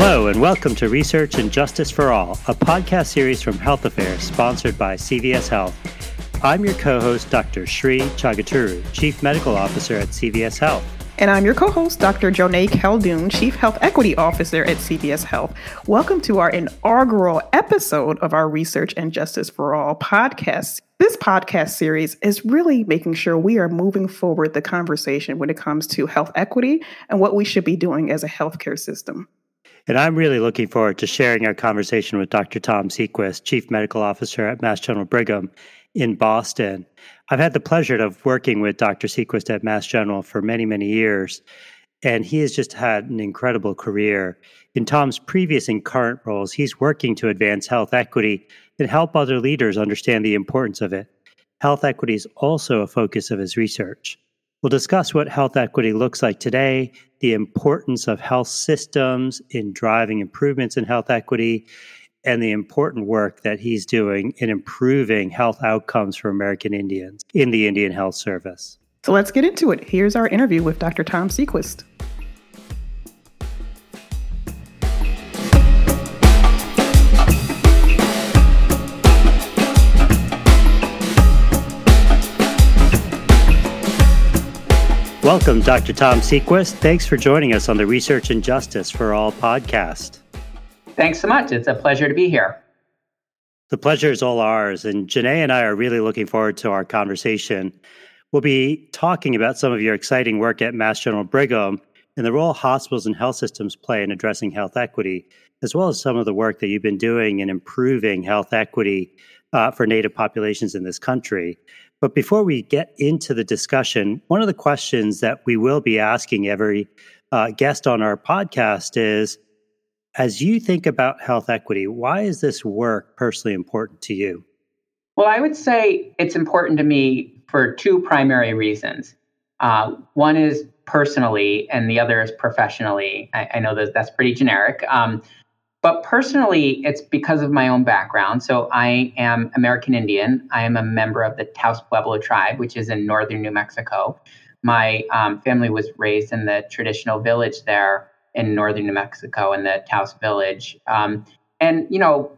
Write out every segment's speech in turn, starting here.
Hello, and welcome to Research and Justice for All, a podcast series from Health Affairs sponsored by CVS Health. I'm your co host, Dr. Sree Chaguturu, Chief Medical Officer at CVS Health. And I'm your co host, Dr. Joneigh Khaldun, Chief Health Equity Officer at CVS Health. Welcome to our inaugural episode of our Research and Justice for All podcast. This podcast series is really making sure we are moving forward the conversation when it comes to health equity and what we should be doing as a healthcare system. And I'm really looking forward to sharing our conversation with Dr. Tom Sequist, Chief Medical Officer at Mass General Brigham in Boston. I've had the pleasure of working with Dr. Sequist at Mass General for many, many years, and he has just had an incredible career. In Tom's previous and current roles, he's working to advance health equity and help other leaders understand the importance of it. Health equity is also a focus of his research. We'll discuss what health equity looks like today, the importance of health systems in driving improvements in health equity, and the important work that he's doing in improving health outcomes for American Indians in the Indian Health Service. So let's get into it. Here's our interview with Dr. Tom Sequist. Welcome, Dr. Tom Sequist. Thanks for joining us on the Research and Justice for All podcast. Thanks so much. It's a pleasure to be here. The pleasure is all ours. And Joneigh and I are really looking forward to our conversation. We'll be talking about some of your exciting work at Mass General Brigham and the role hospitals and health systems play in addressing health equity, as well as some of the work that you've been doing in improving health equity uh, for Native populations in this country. But before we get into the discussion, one of the questions that we will be asking every uh, guest on our podcast is as you think about health equity, why is this work personally important to you? Well, I would say it's important to me for two primary reasons. Uh, one is personally, and the other is professionally. I, I know that that's pretty generic. Um, but personally, it's because of my own background. So I am American Indian. I am a member of the Taos Pueblo tribe, which is in northern New Mexico. My um, family was raised in the traditional village there in northern New Mexico in the Taos village. Um, and, you know,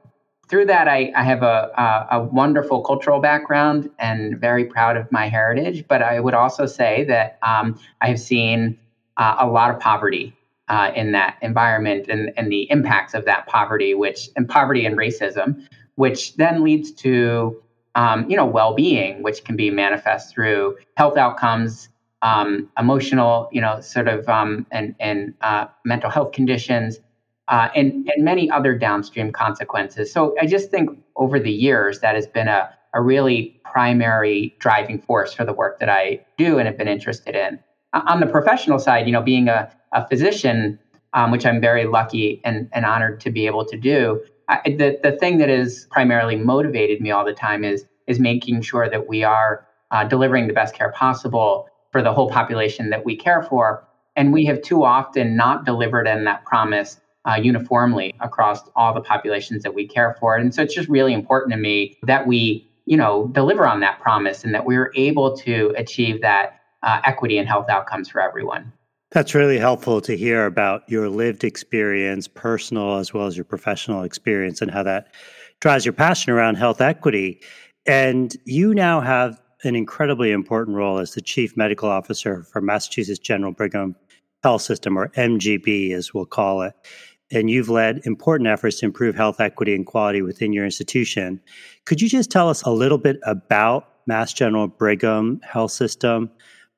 through that, I, I have a, a, a, wonderful cultural background and very proud of my heritage. But I would also say that um, I have seen uh, a lot of poverty uh, in that environment and, and the impacts of that poverty, which and poverty and racism, which then leads to um, you know well-being, which can be manifest through health outcomes, um, emotional, you know, sort of um, and and uh, mental health conditions, uh, and and many other downstream consequences. So I just think over the years that has been a a really primary driving force for the work that I do and have been interested in. On the professional side, you know, being a a physician, um, which I'm very lucky and, and honored to be able to do. I, the, the thing that has primarily motivated me all the time is, is making sure that we are uh, delivering the best care possible for the whole population that we care for. And we have too often not delivered on that promise uh, uniformly across all the populations that we care for. And so it's just really important to me that we, you know, deliver on that promise and that we're able to achieve that uh, equity and health outcomes for everyone. That's really helpful to hear about your lived experience, personal as well as your professional experience, and how that drives your passion around health equity. And you now have an incredibly important role as the chief medical officer for Massachusetts General Brigham Health System, or MGB as we'll call it. And you've led important efforts to improve health equity and quality within your institution. Could you just tell us a little bit about Mass General Brigham Health System?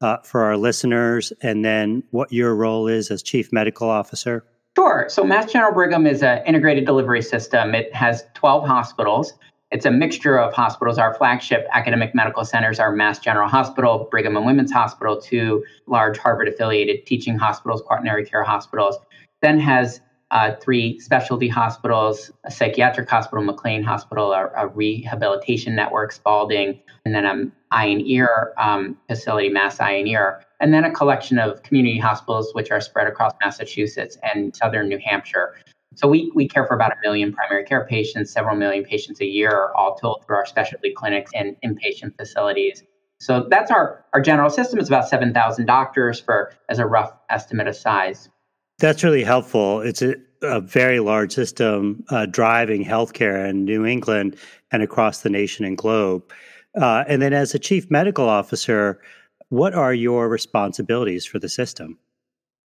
Uh, for our listeners, and then what your role is as Chief Medical Officer? Sure. So, Mass General Brigham is an integrated delivery system. It has 12 hospitals. It's a mixture of hospitals. Our flagship academic medical centers are Mass General Hospital, Brigham and Women's Hospital, two large Harvard affiliated teaching hospitals, quaternary care hospitals. Then has uh, three specialty hospitals, a psychiatric hospital, McLean Hospital, a, a rehabilitation network, Spaulding, and then an eye and ear um, facility, Mass Eye and Ear, and then a collection of community hospitals, which are spread across Massachusetts and southern New Hampshire. So we, we care for about a million primary care patients, several million patients a year, all told through our specialty clinics and inpatient facilities. So that's our, our general system. It's about 7,000 doctors for as a rough estimate of size. That's really helpful. It's a, a very large system uh, driving healthcare in New England and across the nation and globe. Uh, and then, as a chief medical officer, what are your responsibilities for the system?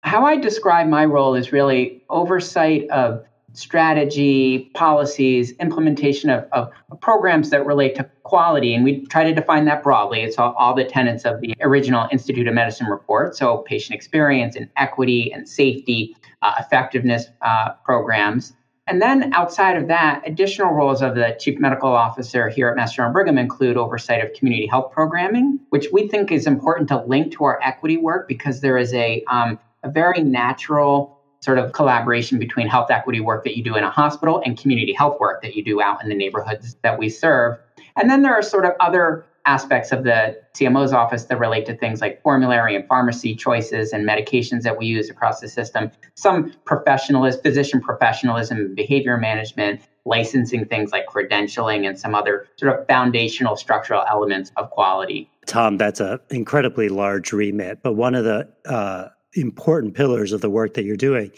How I describe my role is really oversight of strategy, policies, implementation of, of, programs that relate to quality. And we try to define that broadly. It's all, all the tenets of the original Institute of Medicine report. So, patient experience and equity and safety, uh, effectiveness uh, programs. And then outside of that, additional roles of the chief medical officer here at Mass General Brigham include oversight of community health programming, which we think is important to link to our equity work because there is a, um, a very natural sort of collaboration between health equity work that you do in a hospital and community health work that you do out in the neighborhoods that we serve. And then there are sort of other aspects of the CMO's office that relate to things like formulary and pharmacy choices and medications that we use across the system, some professionalism, physician professionalism, behavior management, licensing things like credentialing and some other sort of foundational structural elements of quality. Tom, that's an incredibly large remit, but one of the uh, important pillars of the work that you're doing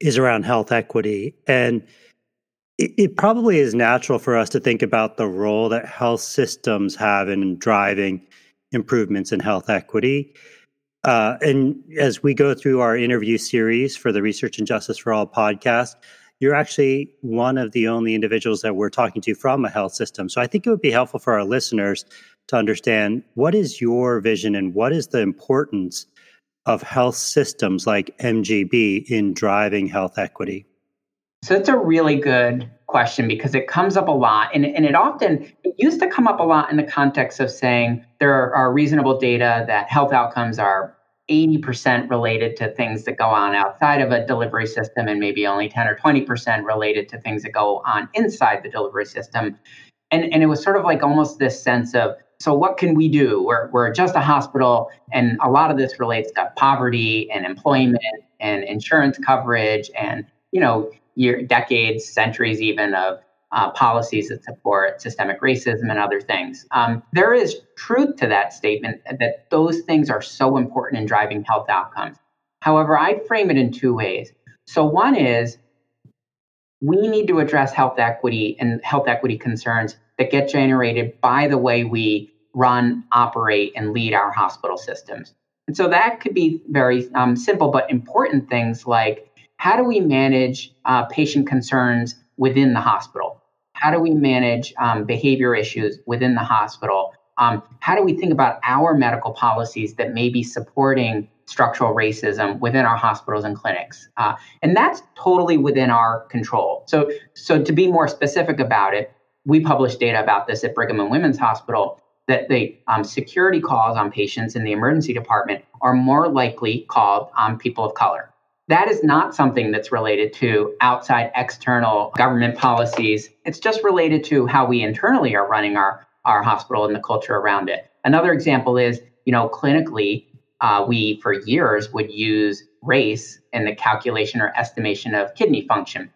is around health equity. And it, it, probably is natural for us to think about the role that health systems have in driving improvements in health equity. Uh, and as we go through our interview series for the Research and Justice for All podcast, you're actually one of the only individuals that we're talking to from a health system. So I think it would be helpful for our listeners to understand what is your vision and what is the importance of health systems like MGB in driving health equity? So that's a really good question because it comes up a lot. And, and it often it used to come up a lot in the context of saying there are reasonable data that health outcomes are 80% related to things that go on outside of a delivery system and maybe only 10 or 20% related to things that go on inside the delivery system. And, and it was sort of like almost this sense of so what can we do? We're, we're just a hospital, and a lot of this relates to poverty and employment and insurance coverage and you know year, decades, centuries even of uh, policies that support systemic racism and other things. Um, there is truth to that statement that those things are so important in driving health outcomes. However, I'd frame it in two ways. So one is we need to address health equity and health equity concerns that get generated by the way we run, operate, and lead our hospital systems. And so that could be very um, simple but important things like how do we manage uh, patient concerns within the hospital? How do we manage um, behavior issues within the hospital? Um, how do we think about our medical policies that may be supporting structural racism within our hospitals and clinics? Uh, and that's totally within our control. So, so to be more specific about it, we published data about this at Brigham and Women's Hospital that the um, security calls on patients in the emergency department are more likely called on people of color. That is not something that's related to outside external government policies. It's just related to how we internally are running our, our hospital and the culture around it. Another example is, you know, clinically, uh, we for years would use race in the calculation or estimation of kidney function.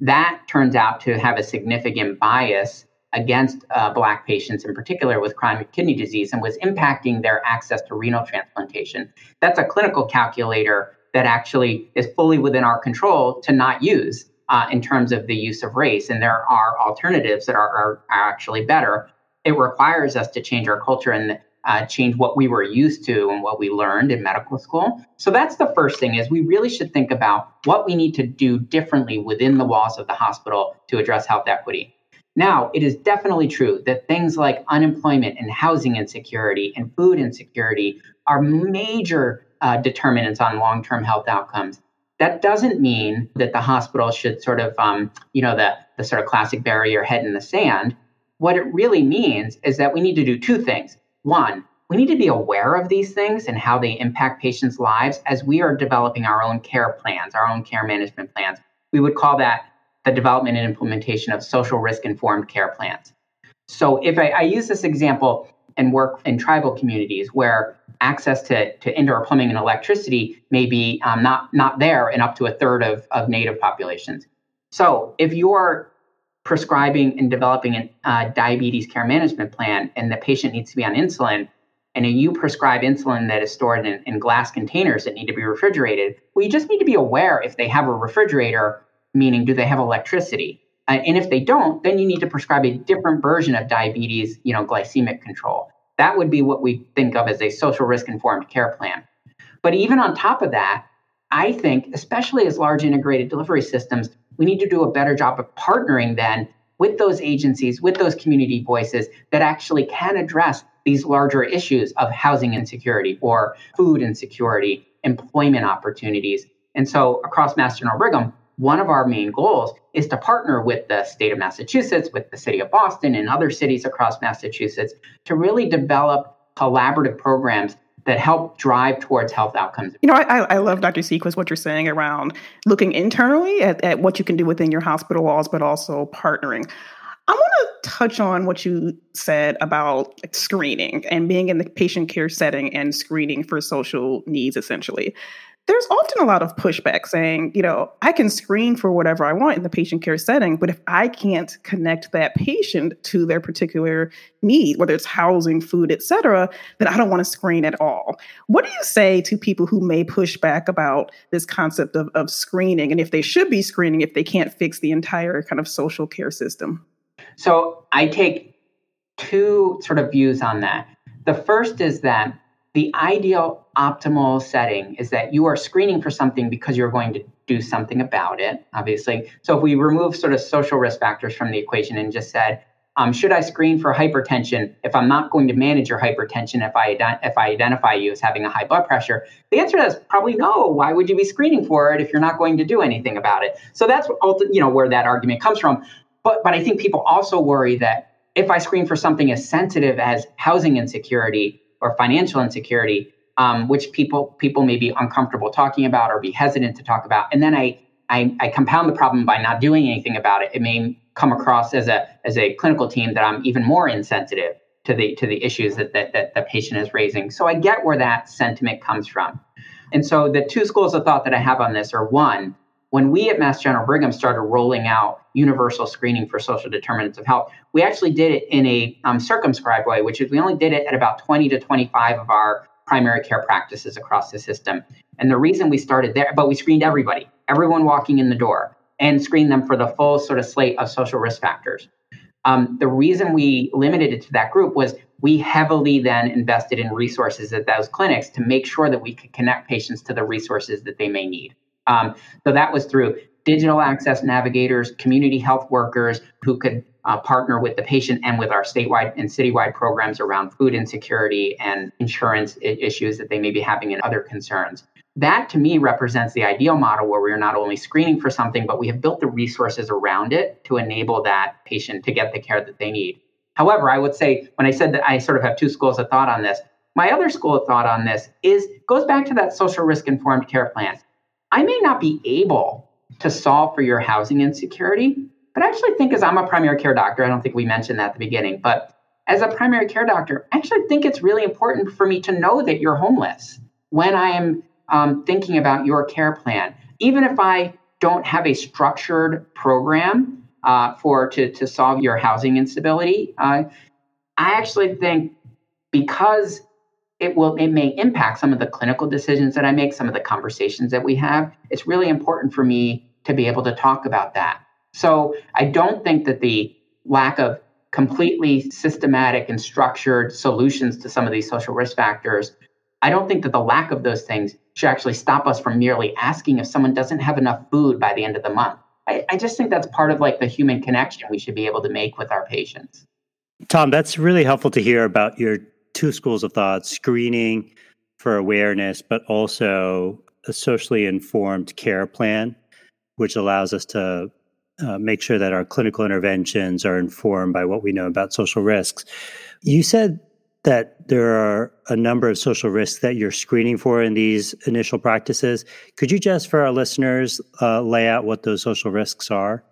That turns out to have a significant bias against uh, Black patients, in particular with chronic kidney disease, and was impacting their access to renal transplantation. That's a clinical calculator that actually is fully within our control to not use uh, in terms of the use of race. And there are alternatives that are, are, are actually better. It requires us to change our culture and uh, change what we were used to and what we learned in medical school. So that's the first thing is we really should think about what we need to do differently within the walls of the hospital to address health equity. Now, it is definitely true that things like unemployment and housing insecurity and food insecurity are major uh, determinants on long term health outcomes. That doesn't mean that the hospital should sort of, um, you know, the, the sort of classic your head in the sand. What it really means is that we need to do two things. One, we need to be aware of these things and how they impact patients' lives as we are developing our own care plans, our own care management plans. We would call that the development and implementation of social risk informed care plans. So, if I, I, use this example and work in tribal communities where access to, to indoor plumbing and electricity may be um, not, not there in up to a third of, of native populations. So, if you're prescribing and developing a uh, diabetes care management plan and the patient needs to be on insulin, and you prescribe insulin that is stored in, in glass containers that need to be refrigerated, well, you just need to be aware if they have a refrigerator meaning do they have electricity? Uh, and if they don't, then you need to prescribe a different version of diabetes, you know, glycemic control. That would be what we think of as a social risk informed care plan. But even on top of that, I think, especially as large integrated delivery systems, we need to do a better job of partnering then with those agencies, with those community voices that actually can address these larger issues of housing insecurity or food insecurity, employment opportunities. And so across Mass General Brigham, one of our main goals is to partner with the state of Massachusetts, with the city of Boston, and other cities across Massachusetts to really develop collaborative programs that help drive towards health outcomes. You know, I, I love Dr. Sequist, what you're saying around looking internally at, at what you can do within your hospital walls, but also partnering. I want to touch on what you said about screening and being in the patient care setting and screening for social needs, essentially there's often a lot of pushback saying, you know, I can screen for whatever I want in the patient care setting, but if I can't connect that patient to their particular need, whether it's housing, food, et cetera, then I don't want to screen at all. What do you say to people who may push back about this concept of, of screening and if they should be screening if they can't fix the entire kind of social care system? So I take two sort of views on that. The first is that the ideal optimal setting is that you are screening for something because you're going to do something about it, obviously. So if we remove sort of social risk factors from the equation and just said, um, should I screen for hypertension if I'm not going to manage your hypertension if I if I identify you as having a high blood pressure? The answer is probably no. Why would you be screening for it if you're not going to do anything about it? So that's you know where that argument comes from. But but I think people also worry that if I screen for something as sensitive as housing insecurity, or financial insecurity, um, which people people may be uncomfortable talking about or be hesitant to talk about. And then I, I, I compound the problem by not doing anything about it. It may come across as a as a clinical team that I'm even more insensitive to the to the issues that, that, that the patient is raising. So I get where that sentiment comes from. And so the two schools of thought that I have on this are one, when we at Mass General Brigham started rolling out universal screening for social determinants of health, we actually did it in a um, circumscribed way, which is we only did it at about 20 to 25 of our primary care practices across the system. And the reason we started there, but we screened everybody, everyone walking in the door, and screened them for the full sort of slate of social risk factors. Um, the reason we limited it to that group was we heavily then invested in resources at those clinics to make sure that we could connect patients to the resources that they may need. Um, so that was through digital access navigators, community health workers who could uh, partner with the patient and with our statewide and citywide programs around food insecurity and insurance issues that they may be having and other concerns. That to me represents the ideal model where we're not only screening for something, but we have built the resources around it to enable that patient to get the care that they need. However, I would say when I said that I sort of have two schools of thought on this, my other school of thought on this is goes back to that social risk informed care plan. I may not be able to solve for your housing insecurity, but I actually think as I'm a primary care doctor, I don't think we mentioned that at the beginning, but as a primary care doctor, I actually think it's really important for me to know that you're homeless when I am um, thinking about your care plan. Even if I don't have a structured program uh, for to, to solve your housing instability, uh, I actually think because it will it may impact some of the clinical decisions that I make, some of the conversations that we have. It's really important for me to be able to talk about that. So I don't think that the lack of completely systematic and structured solutions to some of these social risk factors, I don't think that the lack of those things should actually stop us from merely asking if someone doesn't have enough food by the end of the month. I, I just think that's part of like the human connection we should be able to make with our patients. Tom, that's really helpful to hear about your two schools of thought screening for awareness, but also a socially informed care plan, which allows us to uh, make sure that our clinical interventions are informed by what we know about social risks. You said that there are a number of social risks that you're screening for in these initial practices. Could you just, for our listeners, uh, lay out what those social risks are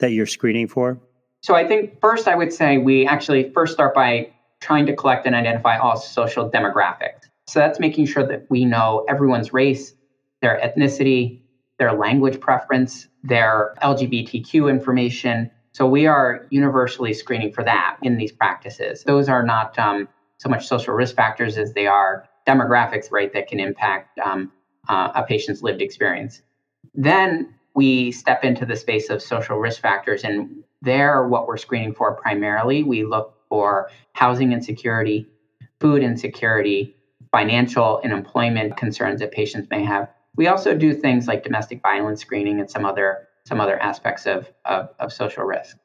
that you're screening for? So, I think first I would say we actually first start by trying to collect and identify all social demographics. So that's making sure that we know everyone's race, their ethnicity, their language preference, their LGBTQ information. So we are universally screening for that in these practices. Those are not um, so much social risk factors as they are demographics, right, that can impact um, uh, a patient's lived experience. Then we step into the space of social risk factors. And there, what we're screening for primarily, we look for housing insecurity, food insecurity, financial and employment concerns that patients may have. We also do things like domestic violence screening and some other some other aspects of, of, of social risk.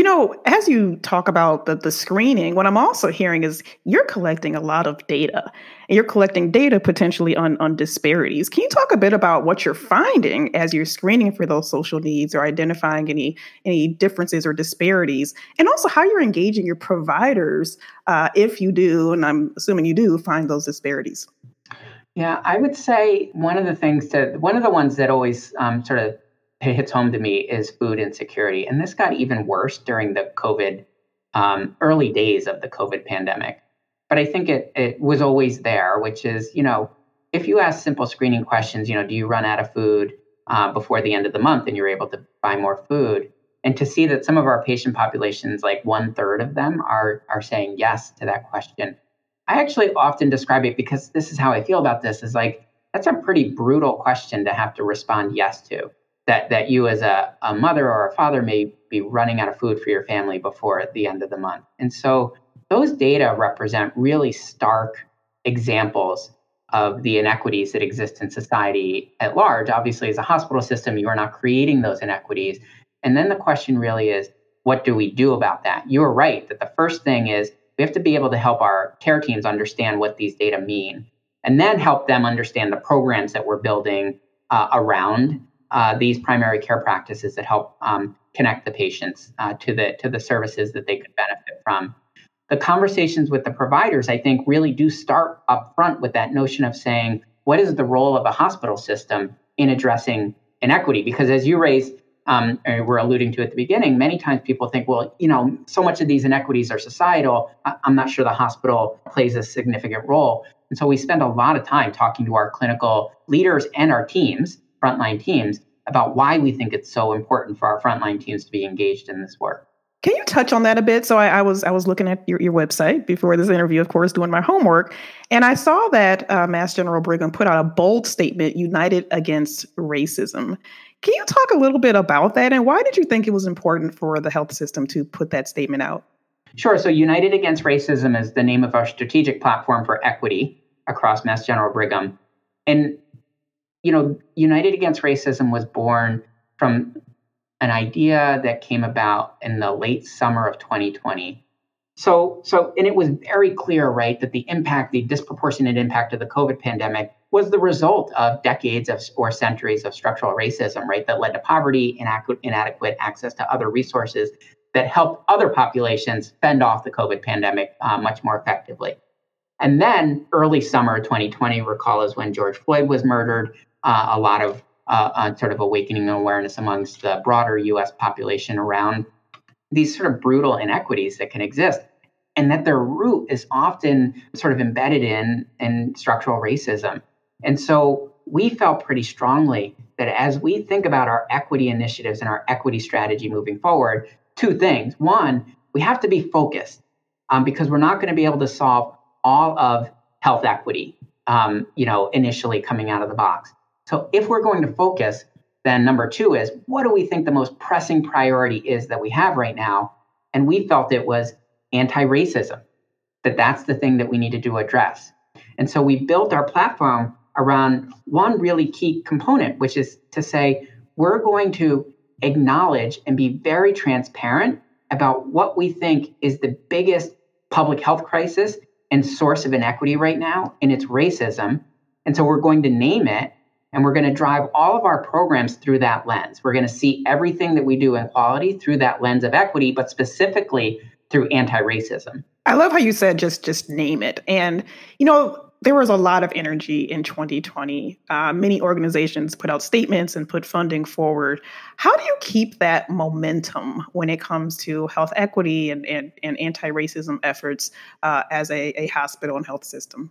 You know, as you talk about the, the screening, what I'm also hearing is you're collecting a lot of data and you're collecting data potentially on, on disparities. Can you talk a bit about what you're finding as you're screening for those social needs or identifying any, any differences or disparities? And also how you're engaging your providers uh, if you do, and I'm assuming you do, find those disparities? Yeah, I would say one of the things that, one of the ones that always um, sort of it hits home to me is food insecurity. And this got even worse during the COVID, um, early days of the COVID pandemic. But I think it, it was always there, which is, you know, if you ask simple screening questions, you know, do you run out of food uh, before the end of the month and you're able to buy more food? And to see that some of our patient populations, like one third of them, are, are saying yes to that question. I actually often describe it because this is how I feel about this is like, that's a pretty brutal question to have to respond yes to that that you as a, a mother or a father may be running out of food for your family before the end of the month. And so those data represent really stark examples of the inequities that exist in society at large. Obviously, as a hospital system, you are not creating those inequities. And then the question really is, what do we do about that? You are right that the first thing is we have to be able to help our care teams understand what these data mean, and then help them understand the programs that we're building uh, around uh, these primary care practices that help um, connect the patients uh, to the to the services that they could benefit from. The conversations with the providers, I think, really do start up front with that notion of saying, what is the role of a hospital system in addressing inequity? Because as you raised, um, we're alluding to at the beginning, many times people think, well, you know, so much of these inequities are societal. I'm not sure the hospital plays a significant role. And so we spend a lot of time talking to our clinical leaders and our teams frontline teams about why we think it's so important for our frontline teams to be engaged in this work. Can you touch on that a bit? So I, I, was I was looking at your, your website before this interview, of course, doing my homework, and I saw that uh, Mass General Brigham put out a bold statement, "United Against Racism." Can you talk a little bit about that, and why did you think it was important for the health system to put that statement out? Sure. So, United Against Racism is the name of our strategic platform for equity across Mass General Brigham, and you know, United Against Racism was born from an idea that came about in the late summer of 2020. So, so, and it was very clear, right, that the impact, the disproportionate impact of the COVID pandemic was the result of decades of or centuries of structural racism, right, that led to poverty, inadequate, inadequate access to other resources that helped other populations fend off the COVID pandemic uh, much more effectively. And then early summer 2020, recall, is when George Floyd was murdered uh, a lot of uh, uh, sort of awakening awareness amongst the broader US population around these sort of brutal inequities that can exist and that their root is often sort of embedded in, in structural racism. And so we felt pretty strongly that as we think about our equity initiatives and our equity strategy moving forward, two things. One, we have to be focused um, because we're not going to be able to solve all of health equity, um, you know, initially coming out of the box. So if we're going to focus, then number two is what do we think the most pressing priority is that we have right now? And we felt it was anti racism, that that's the thing that we needed to address. And so we built our platform around one really key component, which is to say, we're going to acknowledge and be very transparent about what we think is the biggest public health crisis and source of inequity right now, and it's racism. And so we're going to name it and we're going to drive all of our programs through that lens. We're going to see everything that we do in quality through that lens of equity, but specifically through anti-racism. I love how you said just just name it. And you know, there was a lot of energy in 2020. Uh, many organizations put out statements and put funding forward. How do you keep that momentum when it comes to health equity and, and, and anti racism efforts uh, as a, a hospital and health system?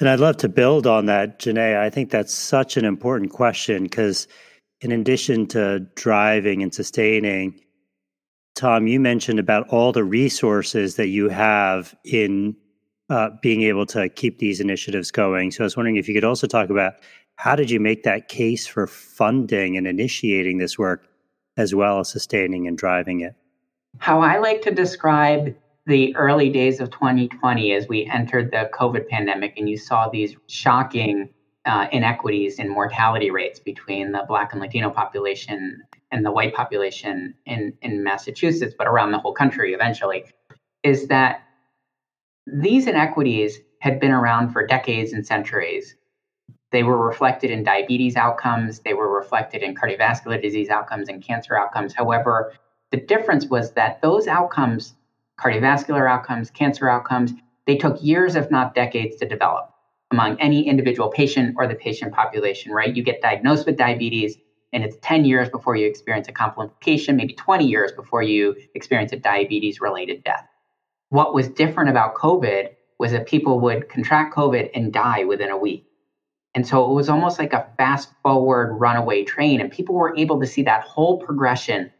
And I'd love to build on that, Joneigh. I think that's such an important question because, in addition to driving and sustaining, Tom, you mentioned about all the resources that you have in uh, being able to keep these initiatives going. So I was wondering if you could also talk about How did you make that case for funding and initiating this work as well as sustaining and driving it? How I like to describe the early days of 2020 as we entered the COVID pandemic and you saw these shocking uh, inequities in mortality rates between the Black and Latino population and the white population in, in Massachusetts, but around the whole country eventually, is that these inequities had been around for decades and centuries. They were reflected in diabetes outcomes, they were reflected in cardiovascular disease outcomes and cancer outcomes. However, the difference was that those outcomes, cardiovascular outcomes, cancer outcomes, they took years, if not decades, to develop among any individual patient or the patient population, right? You get diagnosed with diabetes, and it's 10 years before you experience a complication, maybe 20 years before you experience a diabetes related death. What was different about COVID was that people would contract COVID and die within a week. And so it was almost like a fast forward runaway train, and people were able to see that whole progression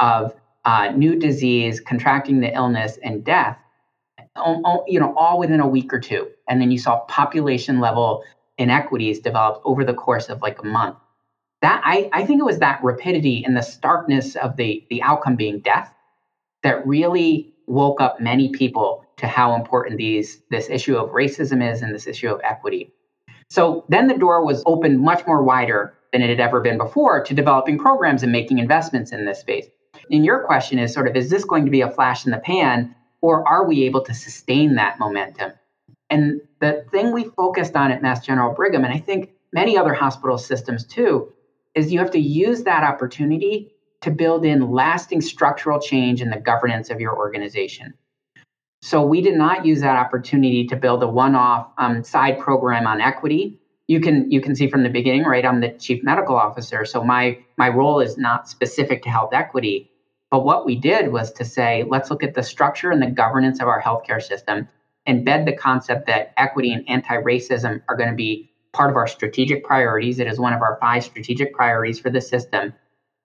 of uh, new disease, contracting the illness, and death, you know, all within a week or two. And then you saw population level inequities develop over the course of like a month. That I, I think it was that rapidity and the starkness of the, the outcome being death that really woke up many people to how important these this issue of racism is and this issue of equity. So then the door was opened much more wider than it had ever been before to developing programs and making investments in this space. And your question is sort of is this going to be a flash in the pan or are we able to sustain that momentum? And the thing we focused on at Mass General Brigham, and I think many other hospital systems too, is you have to use that opportunity to build in lasting structural change in the governance of your organization. So we did not use that opportunity to build a one-off um, side program on equity. You can you can see from the beginning, right? I'm the chief medical officer, so my my role is not specific to health equity. But what we did was to say, let's look at the structure and the governance of our healthcare system, embed the concept that equity and anti-racism are going to be part of our strategic priorities. It is one of our five strategic priorities for the system.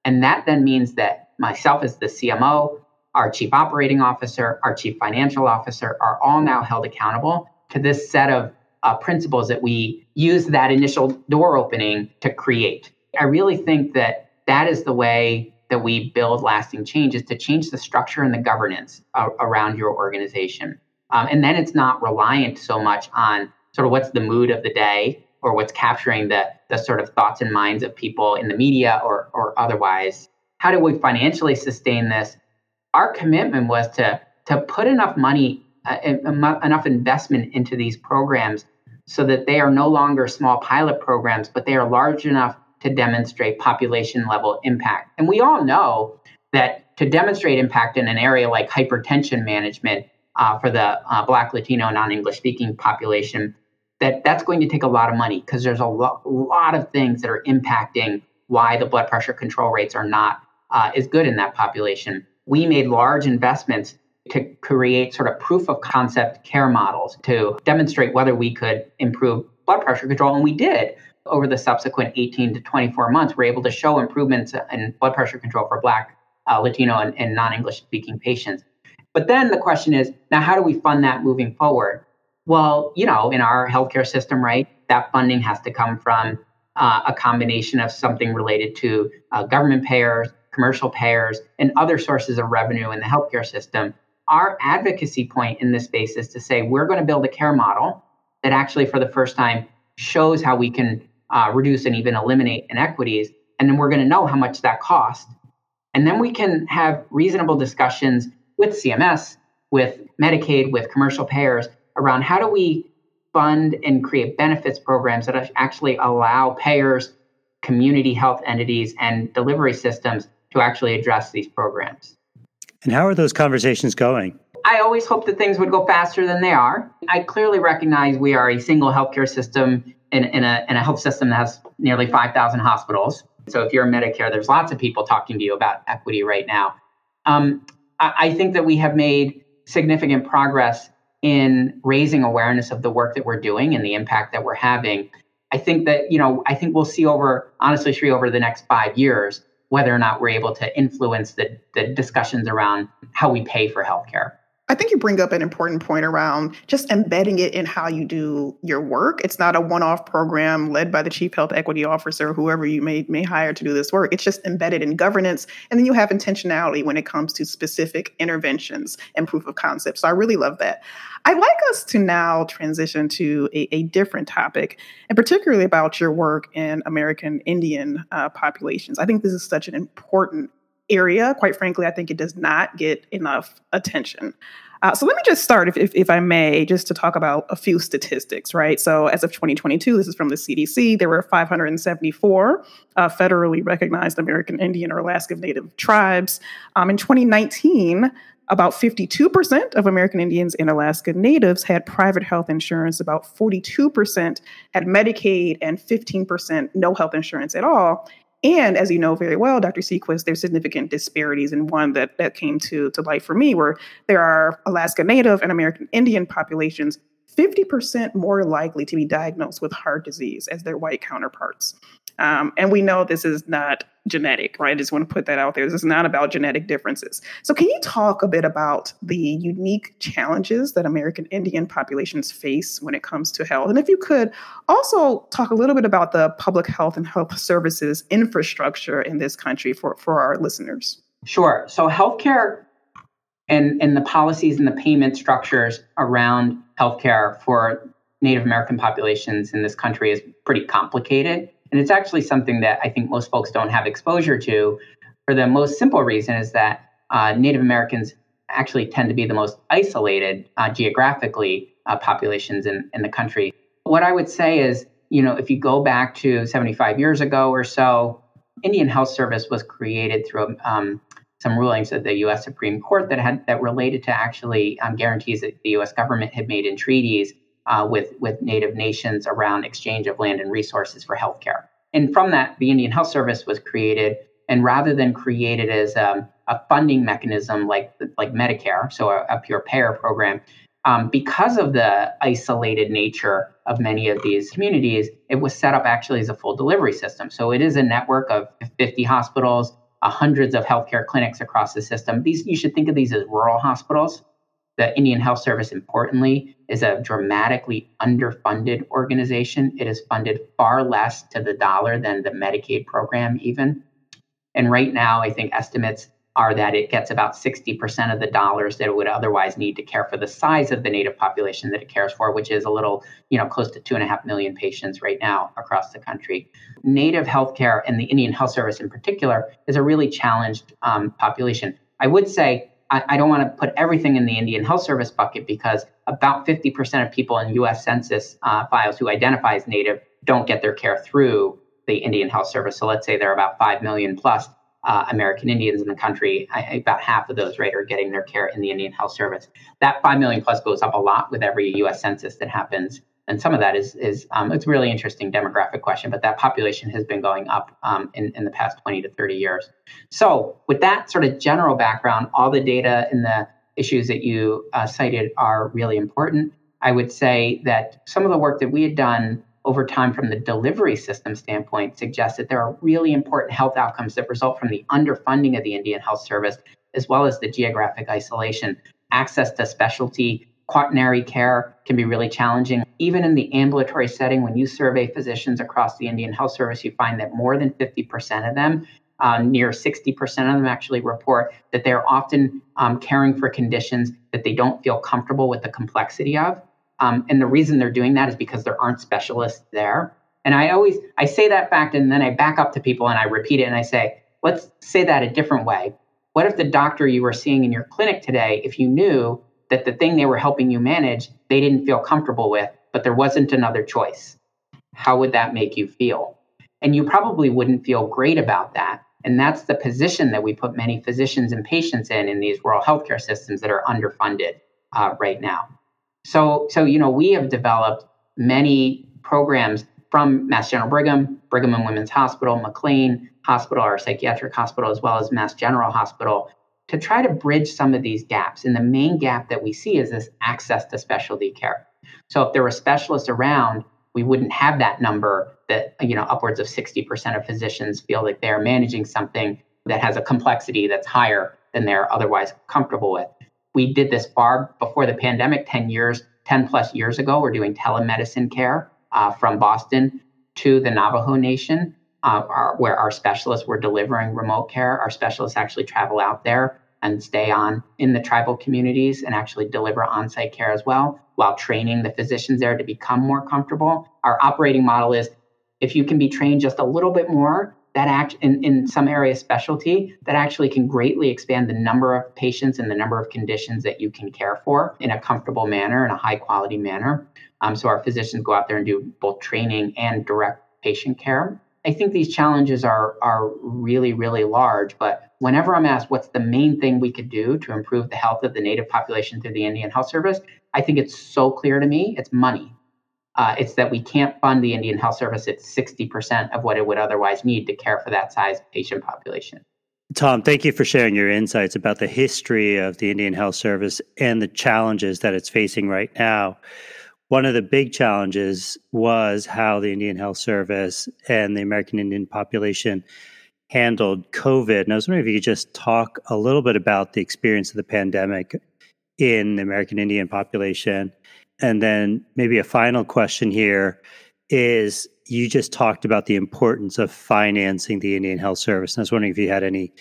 And that then means that myself as the CMO, our chief operating officer, our chief financial officer are all now held accountable to this set of uh, principles that we use that initial door opening to create. I really think that that is the way that we build lasting change is to change the structure and the governance uh, around your organization. Um, and then it's not reliant so much on sort of what's the mood of the day or what's capturing the, the sort of thoughts and minds of people in the media or, or otherwise. How do we financially sustain this? Our commitment was to, to put enough money, uh, enough investment into these programs so that they are no longer small pilot programs, but they are large enough to demonstrate population level impact. And we all know that to demonstrate impact in an area like hypertension management uh, for the uh, Black, Latino, non English speaking population, that that's going to take a lot of money because there's a lo- lot of things that are impacting why the blood pressure control rates are not uh, as good in that population. We made large investments to create sort of proof of concept care models to demonstrate whether we could improve blood pressure control, and we did over the subsequent 18 to 24 months, we're able to show improvements in blood pressure control for Black, uh, Latino, and, and non English speaking patients. But then the question is now, how do we fund that moving forward? Well, you know, in our healthcare system, right, that funding has to come from uh, a combination of something related to uh, government payers, commercial payers, and other sources of revenue in the healthcare system. Our advocacy point in this space is to say we're going to build a care model that actually, for the first time, shows how we can uh, reduce and even eliminate inequities. And then we're going to know how much that cost. And then we can have reasonable discussions with CMS, with Medicaid, with commercial payers around how do we fund and create benefits programs that actually allow payers, community health entities, and delivery systems to actually address these programs. And how are those conversations going? I always hope that things would go faster than they are. I clearly recognize we are a single healthcare system in, in, a, in a health system that has nearly 5,000 hospitals. So if you're in Medicare, there's lots of people talking to you about equity right now. Um, I, I think that we have made significant progress in raising awareness of the work that we're doing and the impact that we're having. I think that, you know, I think we'll see over, honestly, Sree, over the next five years, whether or not we're able to influence the, the discussions around how we pay for healthcare. I think you bring up an important point around just embedding it in how you do your work. It's not a one-off program led by the chief health equity officer, or whoever you may may hire to do this work. It's just embedded in governance, and then you have intentionality when it comes to specific interventions and proof of concept. So I really love that. I'd like us to now transition to a, a different topic, and particularly about your work in American Indian uh, populations. I think this is such an important area. Quite frankly, I think it does not get enough attention. Uh, so let me just start, if, if, if, I may, just to talk about a few statistics, right? So as of 2022, this is from the CDC, there were 574 uh, federally recognized American Indian or Alaska Native tribes. Um, in 2019, about 52% of American Indians and Alaska Natives had private health insurance. About 42% had Medicaid and 15% no health insurance at all. And as you know very well, Dr. Sequist, there's significant disparities. And one that, that came to, to light for me where there are Alaska Native and American Indian populations 50% more likely to be diagnosed with heart disease as their white counterparts. Um, and we know this is not genetic, right? I just want to put that out there. This is not about genetic differences. So, can you talk a bit about the unique challenges that American Indian populations face when it comes to health? And if you could also talk a little bit about the public health and health services infrastructure in this country for, for our listeners. Sure. So, healthcare and, and the policies and the payment structures around healthcare for Native American populations in this country is pretty complicated. And it's actually something that I think most folks don't have exposure to for the most simple reason is that uh, Native Americans actually tend to be the most isolated uh, geographically uh, populations in, in the country. What I would say is, you know, if you go back to 75 years ago or so, Indian Health Service was created through um, some rulings of the U.S. Supreme Court that had that related to actually um, guarantees that the U.S. government had made in treaties uh, with, with Native nations around exchange of land and resources for healthcare. And from that, the Indian Health Service was created. And rather than created as um, a funding mechanism like, like Medicare, so a, a pure payer program, um, because of the isolated nature of many of these communities, it was set up actually as a full delivery system. So it is a network of 50 hospitals, uh, hundreds of healthcare clinics across the system. These you should think of these as rural hospitals the Indian Health Service, importantly, is a dramatically underfunded organization. It is funded far less to the dollar than the Medicaid program, even. And right now, I think estimates are that it gets about 60% of the dollars that it would otherwise need to care for the size of the native population that it cares for, which is a little, you know, close to two and a half million patients right now across the country. Native healthcare and the Indian Health Service in particular is a really challenged um, population. I would say I, I don't want to put everything in the Indian Health Service bucket because about 50% of people in US Census uh, files who identify as Native don't get their care through the Indian Health Service. So let's say there are about 5 million plus uh, American Indians in the country. I, about half of those, right, are getting their care in the Indian Health Service. That 5 million plus goes up a lot with every US Census that happens and some of that is is um, it's a really interesting demographic question, but that population has been going up um, in in the past 20 to 30 years. So with that sort of general background, all the data and the issues that you uh, cited are really important. I would say that some of the work that we had done over time from the delivery system standpoint suggests that there are really important health outcomes that result from the underfunding of the Indian Health Service, as well as the geographic isolation. Access to specialty quaternary care can be really challenging. Even in the ambulatory setting, when you survey physicians across the Indian Health Service, you find that more than 50% of them, uh, near 60% of them actually report that they're often um, caring for conditions that they don't feel comfortable with the complexity of. Um, and the reason they're doing that is because there aren't specialists there. And I always I say that fact and then I back up to people and I repeat it and I say, let's say that a different way. What if the doctor you were seeing in your clinic today, if you knew that the thing they were helping you manage, they didn't feel comfortable with, but there wasn't another choice. How would that make you feel? And you probably wouldn't feel great about that. And that's the position that we put many physicians and patients in in these rural healthcare systems that are underfunded uh, right now. So, so you know, we have developed many programs from Mass General Brigham, Brigham and Women's Hospital, McLean Hospital, our psychiatric hospital, as well as Mass General Hospital, to try to bridge some of these gaps. And the main gap that we see is this access to specialty care. So if there were specialists around, we wouldn't have that number that, you know, upwards of 60% of physicians feel like they're managing something that has a complexity that's higher than they're otherwise comfortable with. we did this far before the pandemic, 10 years, 10 plus years ago. We're doing telemedicine care uh, from Boston to the Navajo Nation, uh, our, where our specialists were delivering remote care. Our specialists actually travel out there and stay on in the tribal communities and actually deliver on site care as well while training the physicians there to become more comfortable. Our operating model is if you can be trained just a little bit more, that act in, in some area specialty that actually can greatly expand the number of patients and the number of conditions that you can care for in a comfortable manner in a high quality manner um, so our physicians go out there and do both training and direct patient care i think these challenges are are really really large but whenever i'm asked what's the main thing we could do to improve the health of the native population through the indian health service i think it's so clear to me it's money uh, it's that we can't fund the Indian Health Service at 60% of what it would otherwise need to care for that size patient population. Tom, thank you for sharing your insights about the history of the Indian Health Service and the challenges that it's facing right now. One of the big challenges was how the Indian Health Service and the American Indian population handled COVID. And I was wondering if you could just talk a little bit about the experience of the pandemic in the American Indian population and then maybe a final question here is you just talked about the importance of financing the Indian Health Service. And I was wondering if you had any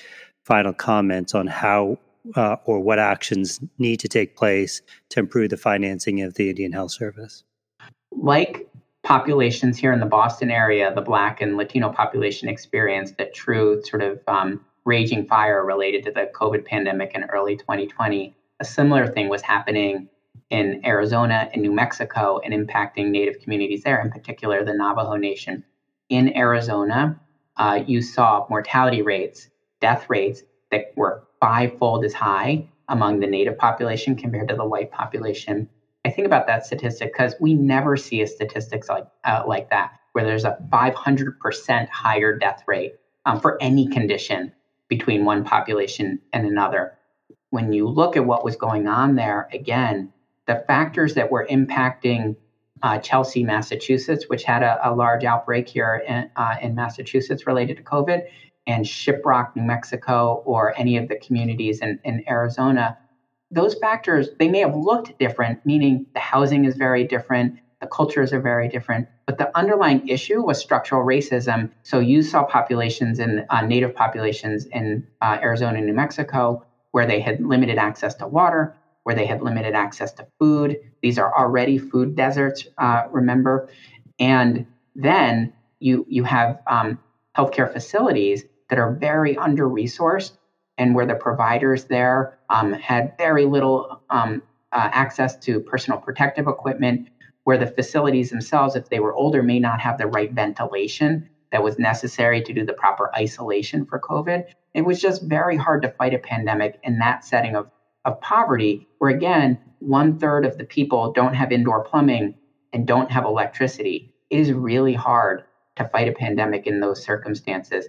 final comments on how uh, or what actions need to take place to improve the financing of the Indian Health Service. Like populations here in the Boston area, the Black and Latino population experienced a true sort of um, raging fire related to the COVID pandemic in early 2020. A similar thing was happening in Arizona and New Mexico and impacting Native communities there, in particular the Navajo Nation. In Arizona, uh, you saw mortality rates, death rates that were fivefold as high among the Native population compared to the white population. I think about that statistic because we never see a statistics like uh, like that where there's a 500% higher death rate um, for any condition between one population and another. When you look at what was going on there, again, the factors that were impacting uh, Chelsea, Massachusetts, which had a, a large outbreak here in, uh, in, Massachusetts related to COVID, and Shiprock, New Mexico, or any of the communities in, in Arizona, those factors, they may have looked different, meaning the housing is very different, the cultures are very different, but the underlying issue was structural racism. So you saw populations in uh, native populations in uh, Arizona and New Mexico where they had limited access to water, where they had limited access to food. These are already food deserts, uh, remember. And then you you have um, healthcare facilities that are very under resourced and where the providers there um, had very little um, uh, access to personal protective equipment, where the facilities themselves, if they were older, may not have the right ventilation that was necessary to do the proper isolation for COVID. It was just very hard to fight a pandemic in that setting of of poverty, where again, one third of the people don't have indoor plumbing and don't have electricity. It is really hard to fight a pandemic in those circumstances.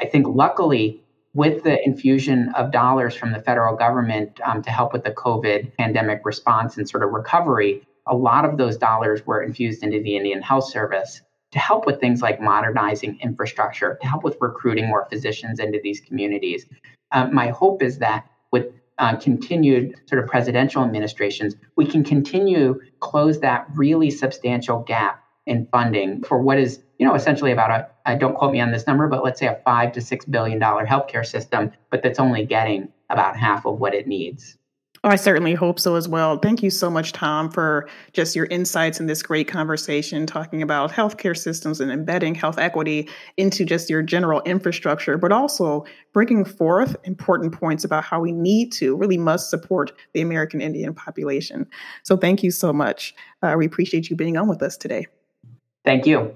I think luckily, with the infusion of dollars from the federal government um, to help with the COVID pandemic response and sort of recovery, a lot of those dollars were infused into the Indian Health Service to help with things like modernizing infrastructure, to help with recruiting more physicians into these communities. Um, my hope is that with uh, continued sort of presidential administrations, we can continue close that really substantial gap in funding for what is, you know, essentially about a, I don't quote me on this number, but let's say a five to six billion dollar healthcare system, but that's only getting about half of what it needs. Oh, I certainly hope so as well. Thank you so much, Tom, for just your insights in this great conversation, talking about healthcare systems and embedding health equity into just your general infrastructure, but also bringing forth important points about how we need to, really must support the American Indian population. So thank you so much. Uh, we appreciate you being on with us today. Thank you.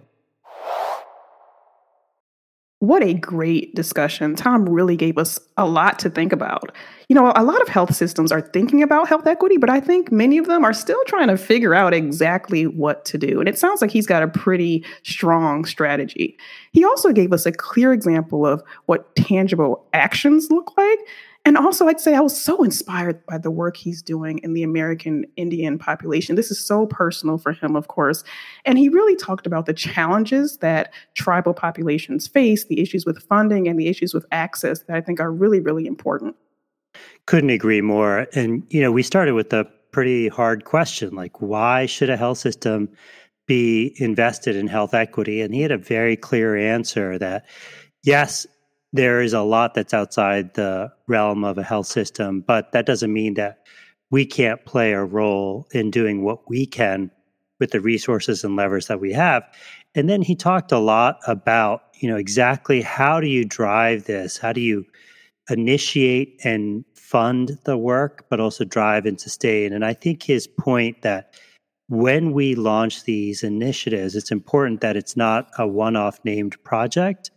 What a great discussion. Tom really gave us a lot to think about. You know, a lot of health systems are thinking about health equity, but I think many of them are still trying to figure out exactly what to do. And it sounds like he's got a pretty strong strategy. He also gave us a clear example of what tangible actions look like and also, I'd say I was so inspired by the work he's doing in the American Indian population. This is so personal for him, of course. And he really talked about the challenges that tribal populations face, the issues with funding, and the issues with access that I think are really, really important. Couldn't agree more. And, you know, we started with a pretty hard question like, why should a health system be invested in health equity? And he had a very clear answer that, yes, there is a lot that's outside the realm of a health system, but that doesn't mean that we can't play a role in doing what we can with the resources and levers that we have. And then he talked a lot about, you know, exactly how do you drive this? How do you initiate and fund the work, but also drive and sustain? And I think his point that when we launch these initiatives, it's important that it's not a one off named project,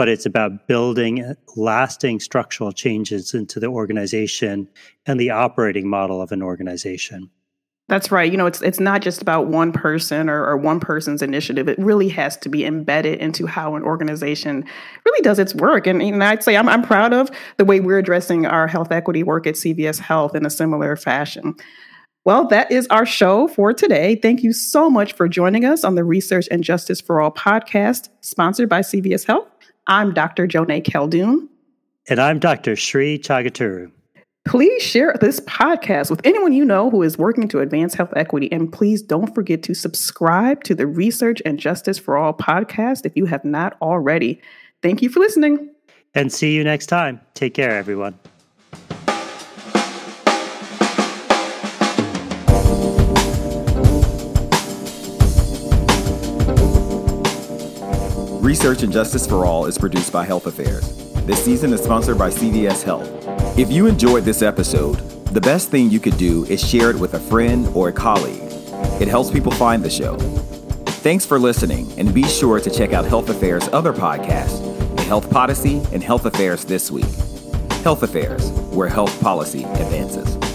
but it's about building lasting structural changes into the organization and the operating model of an organization. That's right. You know, it's it's not just about one person or, or, one person's initiative. It really has to be embedded into how an organization really does its work. And, and I'd say I'm, I'm proud of the way we're addressing our health equity work at CVS Health in a similar fashion. Well, that is our show for today. Thank you so much for joining us on the Research and Justice for All podcast, sponsored by CVS Health. I'm Dr. Joneigh Khaldun. And I'm Dr. Sree Chaguturu. Please share this podcast with anyone you know who is working to advance health equity. And please don't forget to subscribe to the Research and Justice for All podcast if you have not already. Thank you for listening. And see you next time. Take care, everyone. Research and Justice for All is produced by Health Affairs. This season is sponsored by CVS Health. If you enjoyed this episode, the best thing you could do is share it with a friend or a colleague. It helps people find the show. Thanks for listening, and be sure to check out Health Affairs' other podcasts, The Health Podyssey and Health Affairs This Week. Health Affairs, where health policy advances.